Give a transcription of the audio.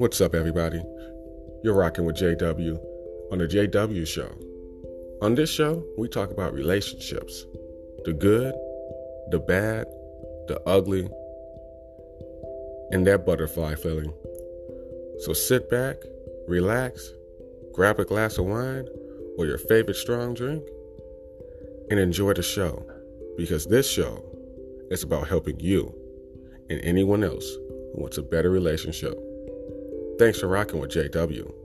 What's up, everybody? You're rocking with JW on the JW Show. On this show, we talk about relationships the good, the bad, the ugly, and that butterfly feeling. So sit back, relax, grab a glass of wine or your favorite strong drink, and enjoy the show because this show is about helping you and anyone else who wants a better relationship. Thanks for rocking with JW.